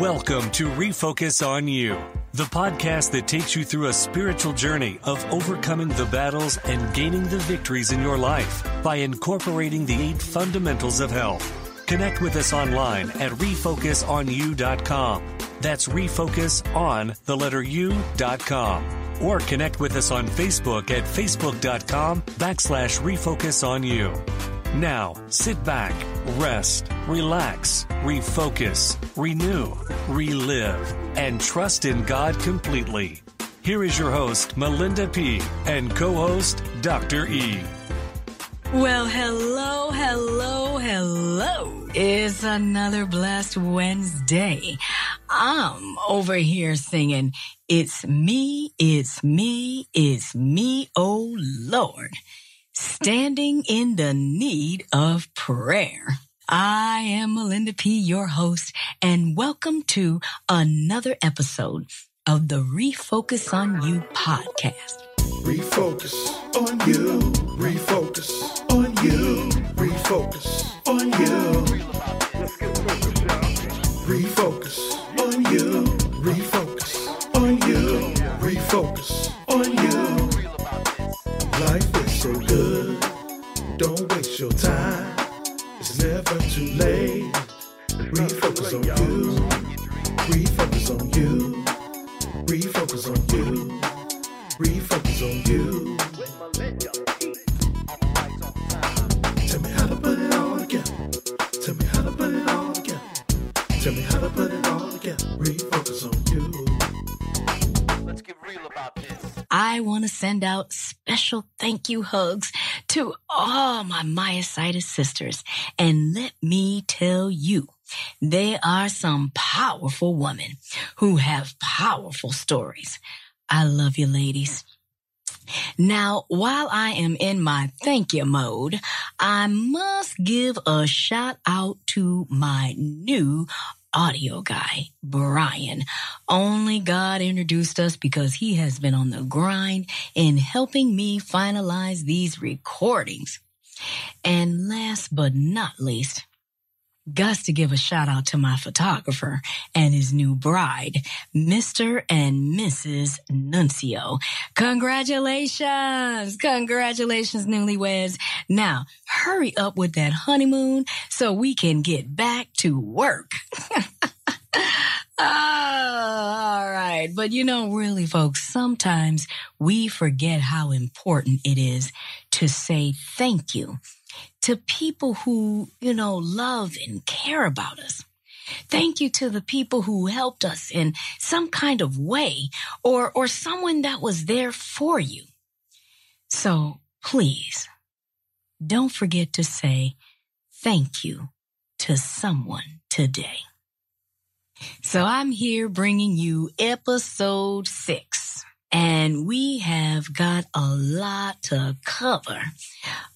Welcome to Refocus on You, the podcast that takes you through a spiritual journey of overcoming the battles and gaining the victories in your life by incorporating the eight fundamentals of health. Connect with us online at refocusonyou.com. That's refocus on the letter u.com. Or connect with us on Facebook at facebook.com backslash refocus on you. Now, sit back, rest, relax, refocus, renew, relive, and trust in God completely. Here is your host, Melinda P., and co host, Dr. E. Well, hello, hello, hello. It's another blessed Wednesday. I'm over here singing, It's me, it's me, it's me, oh Lord standing in the need of prayer. I am Melinda P., your host, and welcome to another episode of the Refocus on You podcast. Refocus on you, refocus on you, refocus on you. Refocus on you, refocus on you, refocus too late. Refocus on you, refocus on you, refocus on you, refocus on you. Tell me how to put it all together. Tell me how to put it all together. Tell me how to put it all together. Refocus on you. Let's get real about this. I want to send out special thank you hugs to all my myositis sisters. And let me tell you, they are some powerful women who have powerful stories. I love you, ladies. Now, while I am in my thank you mode, I must give a shout out to my new audio guy, Brian. Only God introduced us because he has been on the grind in helping me finalize these recordings. And last but not least, got to give a shout out to my photographer and his new bride, Mr. and Mrs. Nuncio. Congratulations! Congratulations, newlyweds. Now, hurry up with that honeymoon so we can get back to work. Ah, all right. But you know, really, folks, sometimes we forget how important it is to say thank you to people who, you know, love and care about us. Thank you to the people who helped us in some kind of way or, or someone that was there for you. So please don't forget to say thank you to someone today. So I'm here bringing you episode six. And we have got a lot to cover.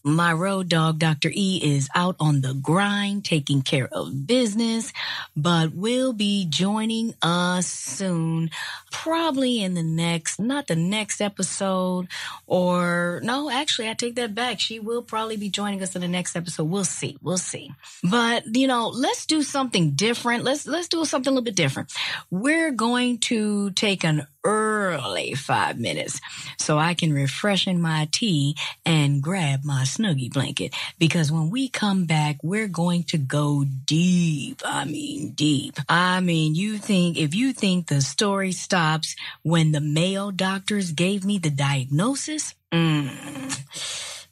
My road dog, Dr. E, is out on the grind, taking care of business, but will be joining us soon, probably in the next, not the next episode, or no, actually, I take that back. She will probably be joining us in the next episode. We'll see. We'll see. But, you know, let's do something different. Let's, let's do something a little bit different. We're going to take an early five minutes so I can refreshen my tea and grab my snuggie blanket because when we come back, we're going to go deep. I mean, deep. I mean, you think, if you think the story stops when the male doctors gave me the diagnosis, mm,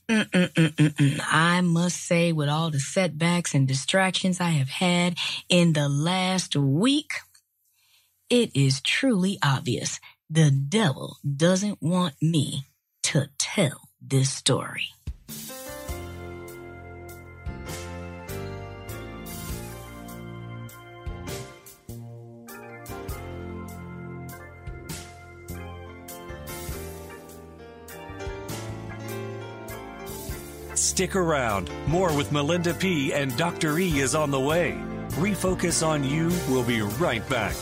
Mm-mm-mm-mm-mm. I must say, with all the setbacks and distractions I have had in the last week, it is truly obvious the devil doesn't want me to tell this story. Stick around. More with Melinda P. and Dr. E is on the way. Refocus on You we will be right back.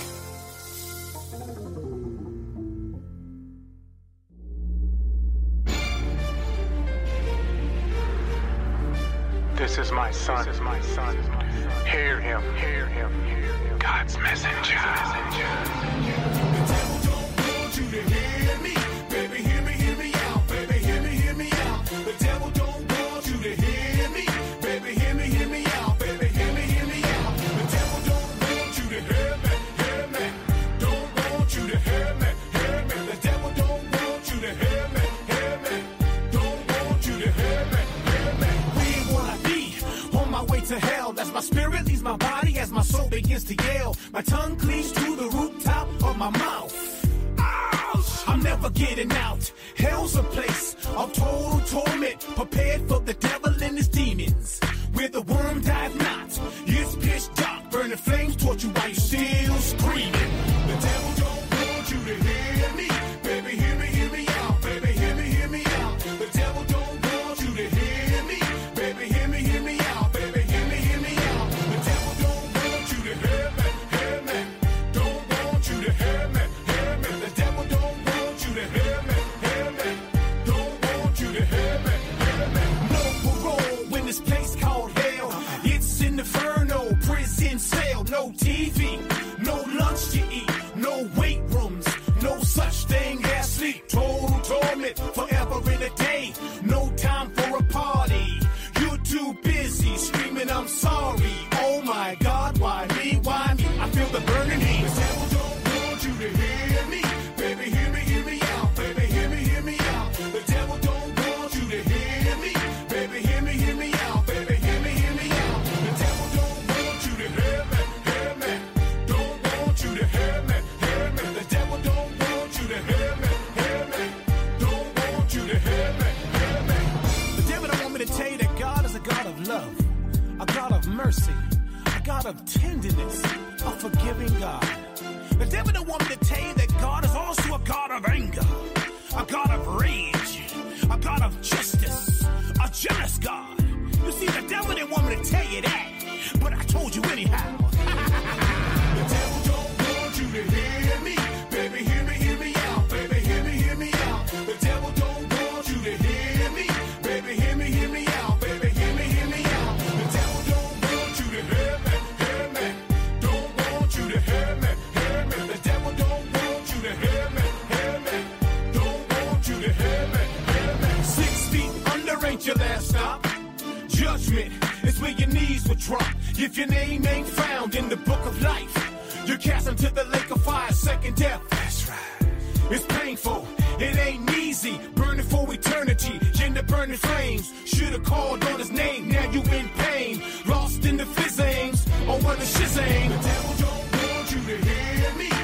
son. This is my son. Hear him. Hear him. Hear him. God's messenger. God's messenger. mercy, a God of tenderness, a forgiving God. The devil don't want me to tell you that God is also a God of anger, a God of rage, a God of justice, a jealous God. You see, the devil didn't want me to tell you that, but I told you anyhow. basement is where your knees would drop if your name ain't found in the book of life. You're cast into the lake of fire, second death. That's right. It's painful, it ain't easy, burning for eternity. In the burning flames, should've called on his name. Now you in pain, lost in the fizzings, on what the shizang. The devil don't want you to hear me.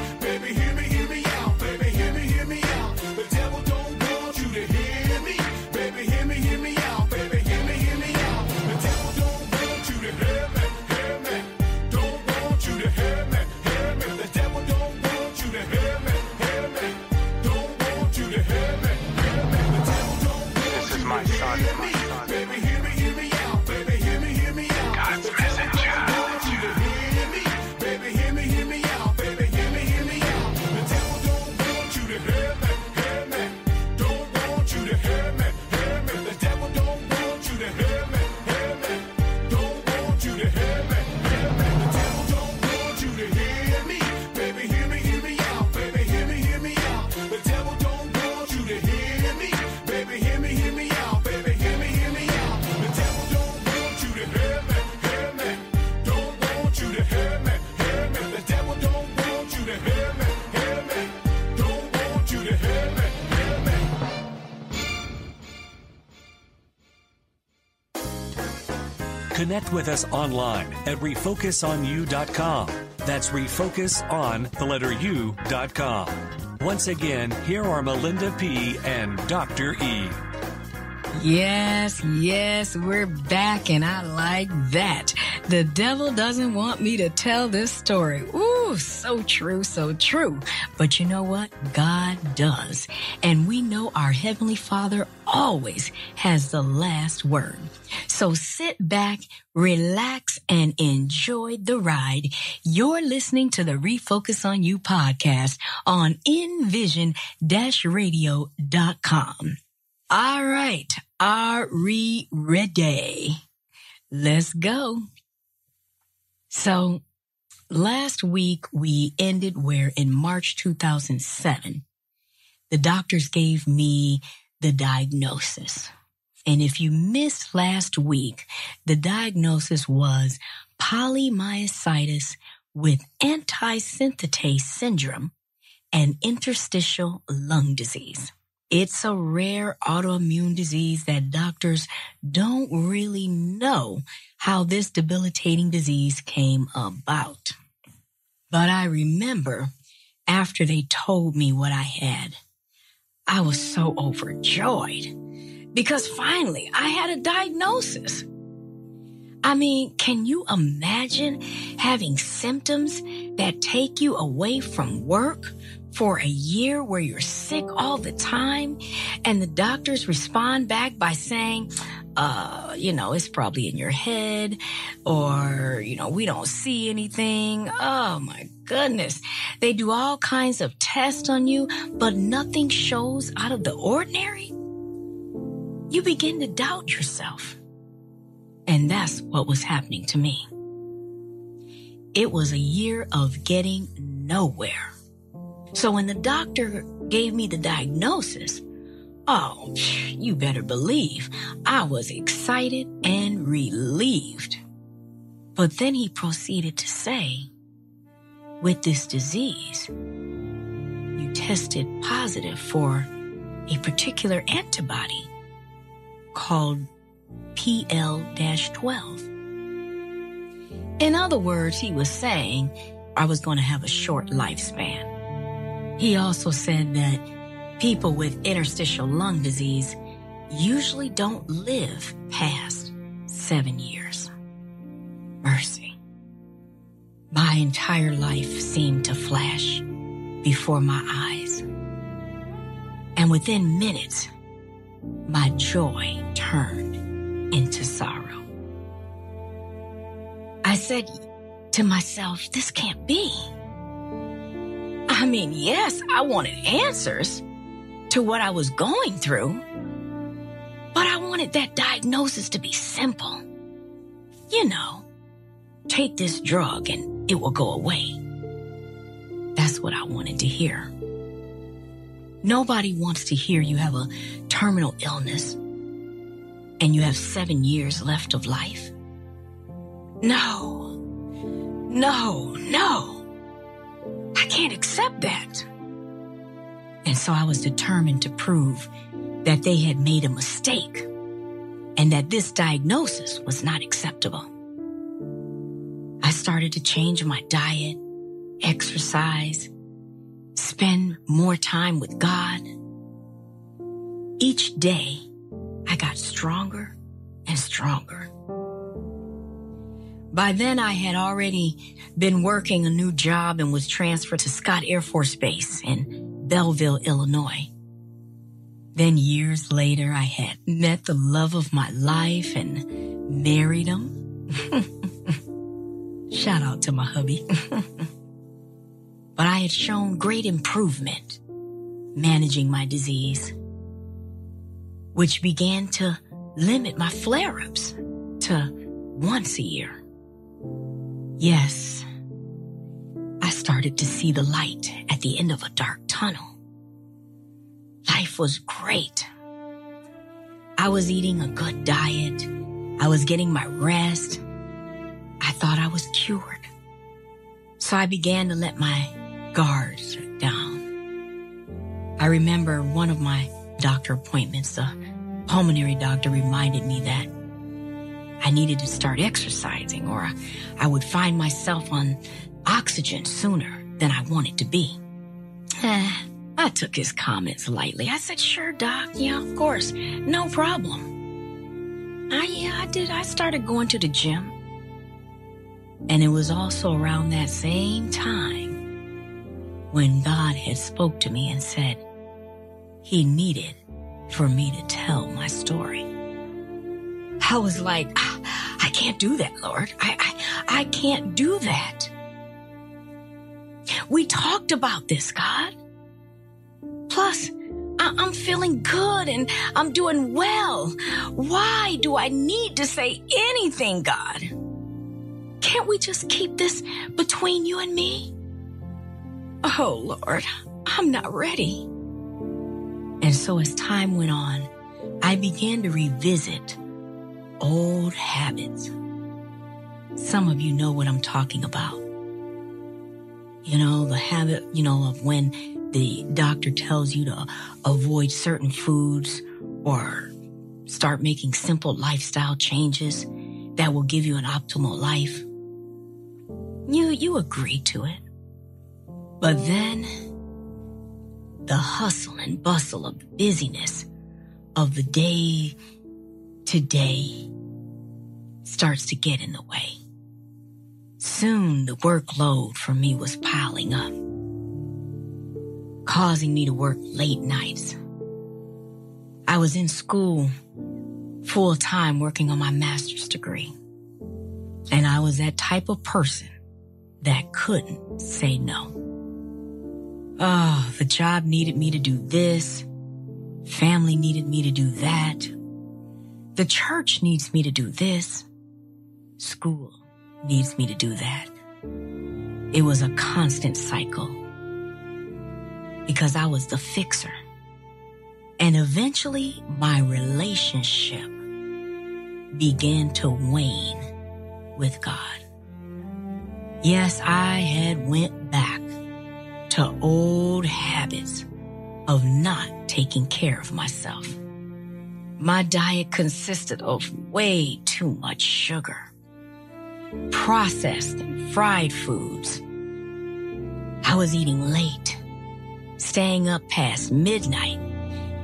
Connect with us online at refocusonyou.com. That's refocus on the letter u.com. Once again, here are Melinda P. and Dr. E. Yes, yes, we're back, and I like that. The devil doesn't want me to tell this story. Ooh, so true, so true. But you know what? God does. And we know our Heavenly Father always has the last word. So sit back, relax, and enjoy the ride. You're listening to the Refocus on You podcast on envision-radio.com. All right, are we ready? Let's go. So last week we ended where in March 2007, the doctors gave me the diagnosis. And if you missed last week, the diagnosis was polymyositis with antisynthetase syndrome and interstitial lung disease. It's a rare autoimmune disease that doctors don't really know how this debilitating disease came about. But I remember after they told me what I had, I was so overjoyed because finally I had a diagnosis. I mean, can you imagine having symptoms that take you away from work for a year where you're sick all the time and the doctors respond back by saying, uh, you know, it's probably in your head or, you know, we don't see anything. Oh my goodness. They do all kinds of tests on you, but nothing shows out of the ordinary. You begin to doubt yourself. And that's what was happening to me. It was a year of getting nowhere. So when the doctor gave me the diagnosis, oh, you better believe I was excited and relieved. But then he proceeded to say, with this disease, you tested positive for a particular antibody called PL-12. In other words, he was saying I was going to have a short lifespan. He also said that people with interstitial lung disease usually don't live past seven years. Mercy. My entire life seemed to flash before my eyes. And within minutes, my joy turned into sorrow. I said to myself, this can't be. I mean, yes, I wanted answers to what I was going through, but I wanted that diagnosis to be simple. You know, take this drug and it will go away. That's what I wanted to hear. Nobody wants to hear you have a terminal illness and you have seven years left of life? No, no, no. I can't accept that. And so I was determined to prove that they had made a mistake and that this diagnosis was not acceptable. I started to change my diet, exercise, spend more time with God. Each day, I got stronger and stronger. By then, I had already been working a new job and was transferred to Scott Air Force Base in Belleville, Illinois. Then years later, I had met the love of my life and married him. Shout out to my hubby. but I had shown great improvement managing my disease which began to limit my flare ups to once a year. Yes, started to see the light at the end of a dark tunnel. Life was great. I was eating a good diet. I was getting my rest. I thought I was cured. So I began to let my guards down. I remember one of my doctor appointments, the pulmonary doctor reminded me that I needed to start exercising or I would find myself on oxygen sooner than I wanted to be. Eh, I took his comments lightly. I said, sure, doc. Yeah, of course. No problem. I, yeah, I did. I started going to the gym. And it was also around that same time when God had spoke to me and said, he needed for me to tell my story. I was like, I can't do that, Lord. I, I, I can't do that. We talked about this, God. Plus, I, I'm feeling good and I'm doing well. Why do I need to say anything, God? Can't we just keep this between you and me? Oh, Lord, I'm not ready. And so as time went on, I began to revisit old habits. Some of you know what I'm talking about. You know, the habit, you know, of when the doctor tells you to avoid certain foods or start making simple lifestyle changes that will give you an optimal life. You, you agree to it. But then the hustle and bustle of the busyness of the day to day starts to get in the way. Soon the workload for me was piling up, causing me to work late nights. I was in school full time working on my master's degree. And I was that type of person that couldn't say no. Oh, the job needed me to do this. Family needed me to do that. The church needs me to do this. School needs me to do that. It was a constant cycle because I was the fixer. And eventually my relationship began to wane with God. Yes, I had went back to old habits of not taking care of myself. My diet consisted of way too much sugar, processed and fried foods. I was eating late, staying up past midnight,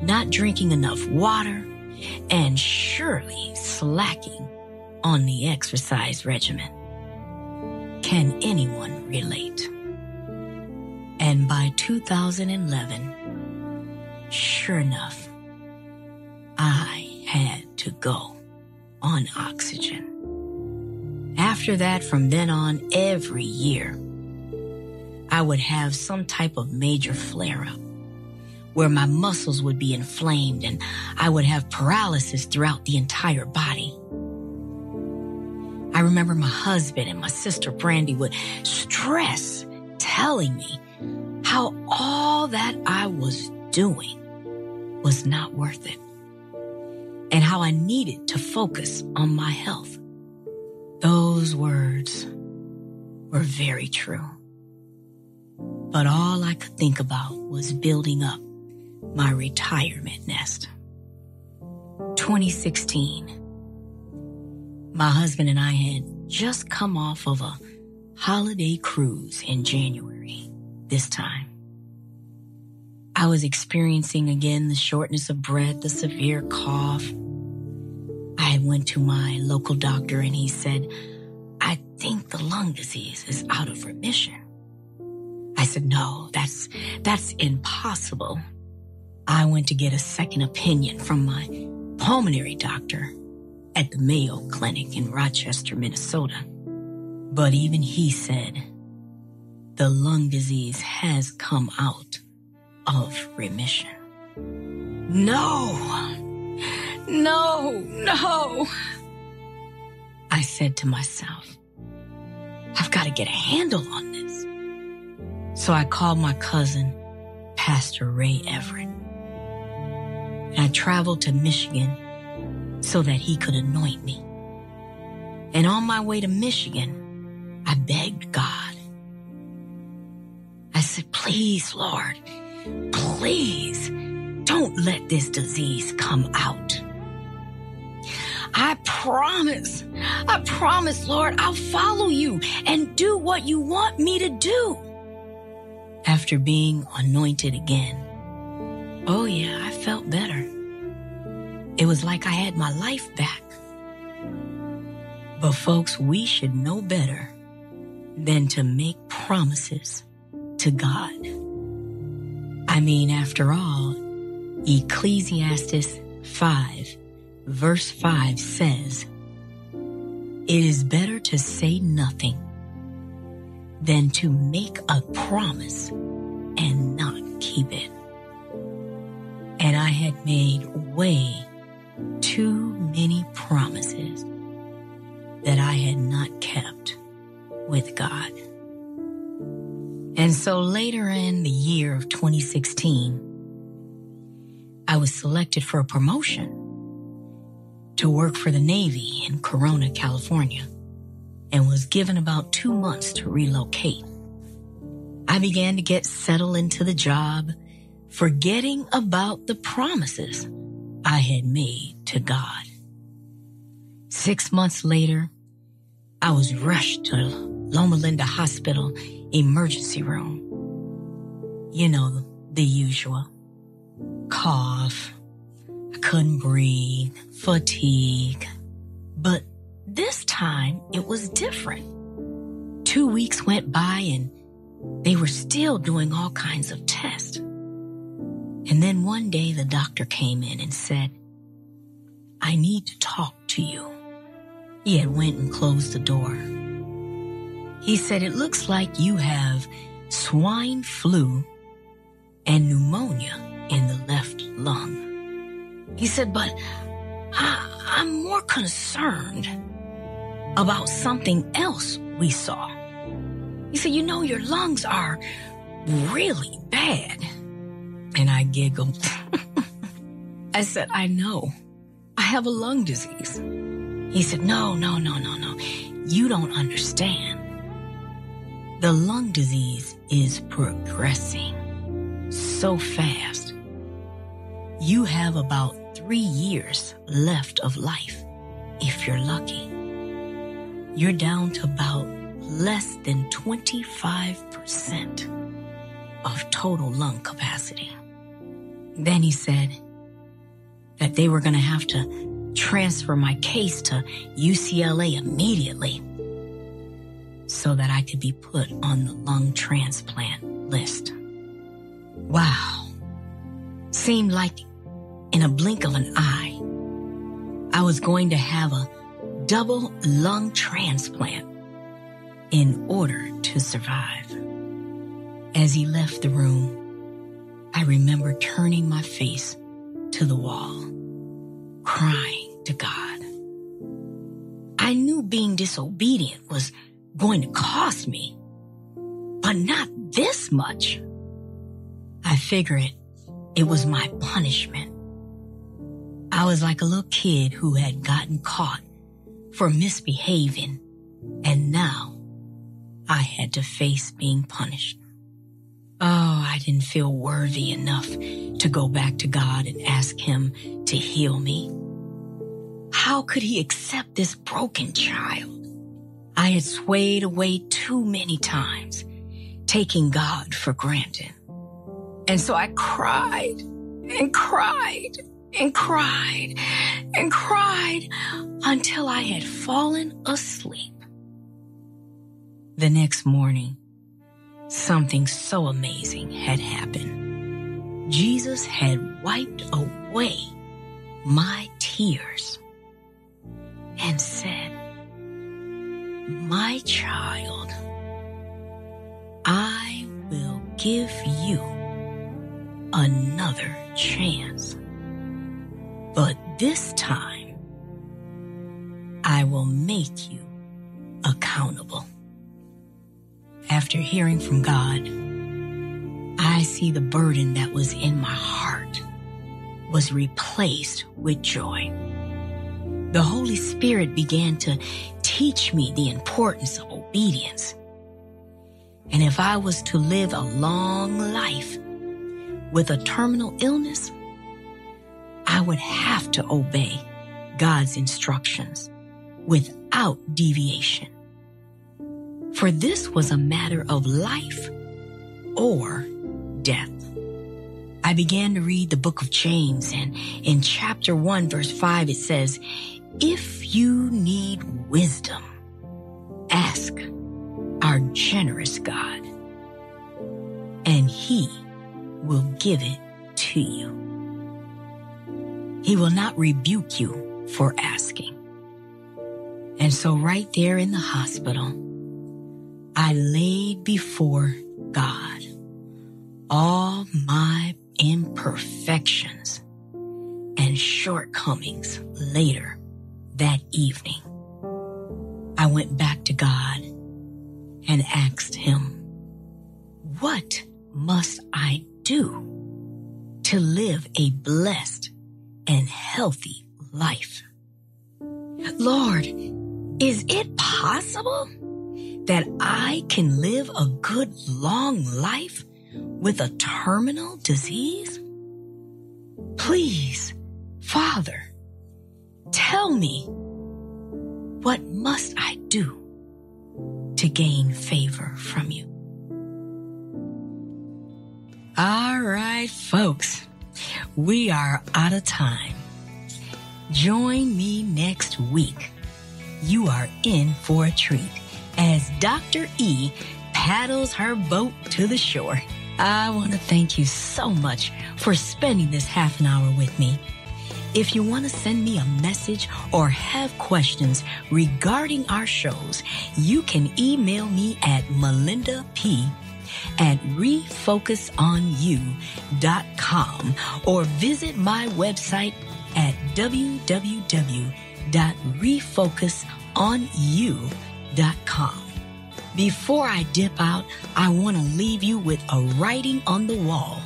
not drinking enough water, and surely slacking on the exercise regimen. Can anyone relate? And by 2011, sure enough, I had to go on oxygen. After that, from then on, every year, I would have some type of major flare up where my muscles would be inflamed and I would have paralysis throughout the entire body. I remember my husband and my sister Brandy would stress telling me how all that I was doing was not worth it and how I needed to focus on my health. Those words were very true. But all I could think about was building up my retirement nest. 2016. My husband and I had just come off of a holiday cruise in January this time. I was experiencing again the shortness of breath, the severe cough. I went to my local doctor and he said, I think the lung disease is out of remission. I said, no, that's, that's impossible. I went to get a second opinion from my pulmonary doctor at the Mayo Clinic in Rochester, Minnesota. But even he said the lung disease has come out of remission. No, no, no. I said to myself, I've got to get a handle on this. So I called my cousin, Pastor Ray Everett. And I traveled to Michigan so that he could anoint me. And on my way to Michigan, I begged God. I said, please, Lord, please don't let this disease come out. I promise, I promise, Lord, I'll follow you and do what you want me to do. After being anointed again, oh yeah, I felt better. It was like I had my life back. But folks, we should know better than to make promises to God. I mean, after all, Ecclesiastes 5 verse 5 says, It is better to say nothing than to make a promise and not keep it. And I had made way too many promises that I had not kept with God. And so later in the year of 2016, I was selected for a promotion to work for the Navy in Corona, California, and was given about two months to relocate. I began to get settled into the job, forgetting about the promises I had made to God. Six months later, I was rushed to Loma Linda Hospital emergency room. You know, the usual. Cough, Couldn't breathe, fatigue. But this time it was different. Two weeks went by and they were still doing all kinds of tests. And then one day the doctor came in and said, I need to talk to you. He had went and closed the door. He said, it looks like you have swine flu and pneumonia in the left lung. He said, but I, am more concerned about something else we saw. He said, you know, your lungs are really bad. And I giggled. I said, I know. I have a lung disease. He said, no, no, no, no, no. You don't understand. The lung disease is progressing so fast. You have about three years left of life if you're lucky. You're down to about less than 25% of total lung capacity. Then he said that they were going to have to transfer my case to UCLA immediately so that I could be put on the lung transplant list. Wow. Seemed like in a blink of an eye, I was going to have a double lung transplant in order to survive. As he left the room, I remember turning my face to the wall, crying to God. I knew being disobedient was going to cost me, but not this much. I figured it was my punishment. I was like a little kid who had gotten caught for misbehaving, and now I had to face being punished. Oh, I didn't feel worthy enough to go back to God and ask Him to heal me. How could He accept this broken child? I had swayed away too many times, taking God for granted. And so I cried and cried and cried and cried until I had fallen asleep. The next morning, something so amazing had happened. Jesus had wiped away my tears and said, my child, I will give you another chance. But this time, I will make you accountable. After hearing from God, I see the burden that was in my heart was replaced with joy. The Holy Spirit began to teach me the importance of obedience. And if I was to live a long life with a terminal illness, I would have to obey God's instructions without deviation. For this was a matter of life or death. I began to read the book of James and in chapter 1 verse 5 it says, if you need wisdom, ask our generous God, and He will give it to you. He will not rebuke you for asking. And so, right there in the hospital, I laid before God all my imperfections and shortcomings later that evening, I went back to God and asked him, What must I do to live a blessed and healthy life? Lord, is it possible that I can live a good long life with a terminal disease? Please, Father, tell me, what must I do to gain favor from you? All right, folks, we are out of time. Join me next week. You are in for a treat as Dr. E paddles her boat to the shore. I want to thank you so much for spending this half an hour with me. If you want to send me a message or have questions regarding our shows, you can email me at Melinda P at refocusonyou.com or visit my website at www.refocusonyou.com. Before I dip out, I want to leave you with a writing on the wall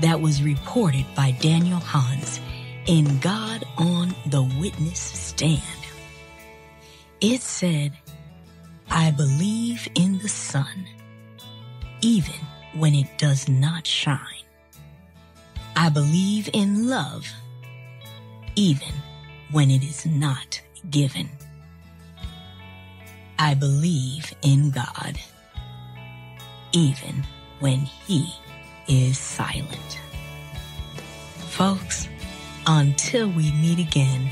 that was reported by Daniel Hans in God on the Witness Stand. It said, I believe in the sun, even when it does not shine. I believe in love, even when it is not given. I believe in God, even when He is silent. Folks, until we meet again,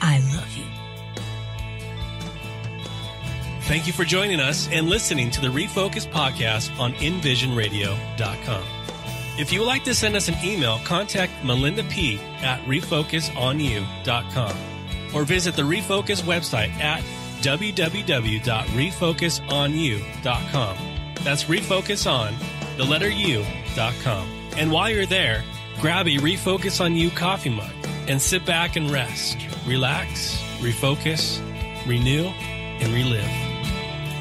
I love you. Thank you for joining us and listening to the Refocus podcast on InVisionRadio.com. If you would like to send us an email, contact Melinda P at RefocusOnYou.com or visit the Refocus website at www.refocusonyou.com. That's refocus on the letter U.com. And while you're there, grab a Refocus on You coffee mug and sit back and rest, relax, refocus, renew, and relive.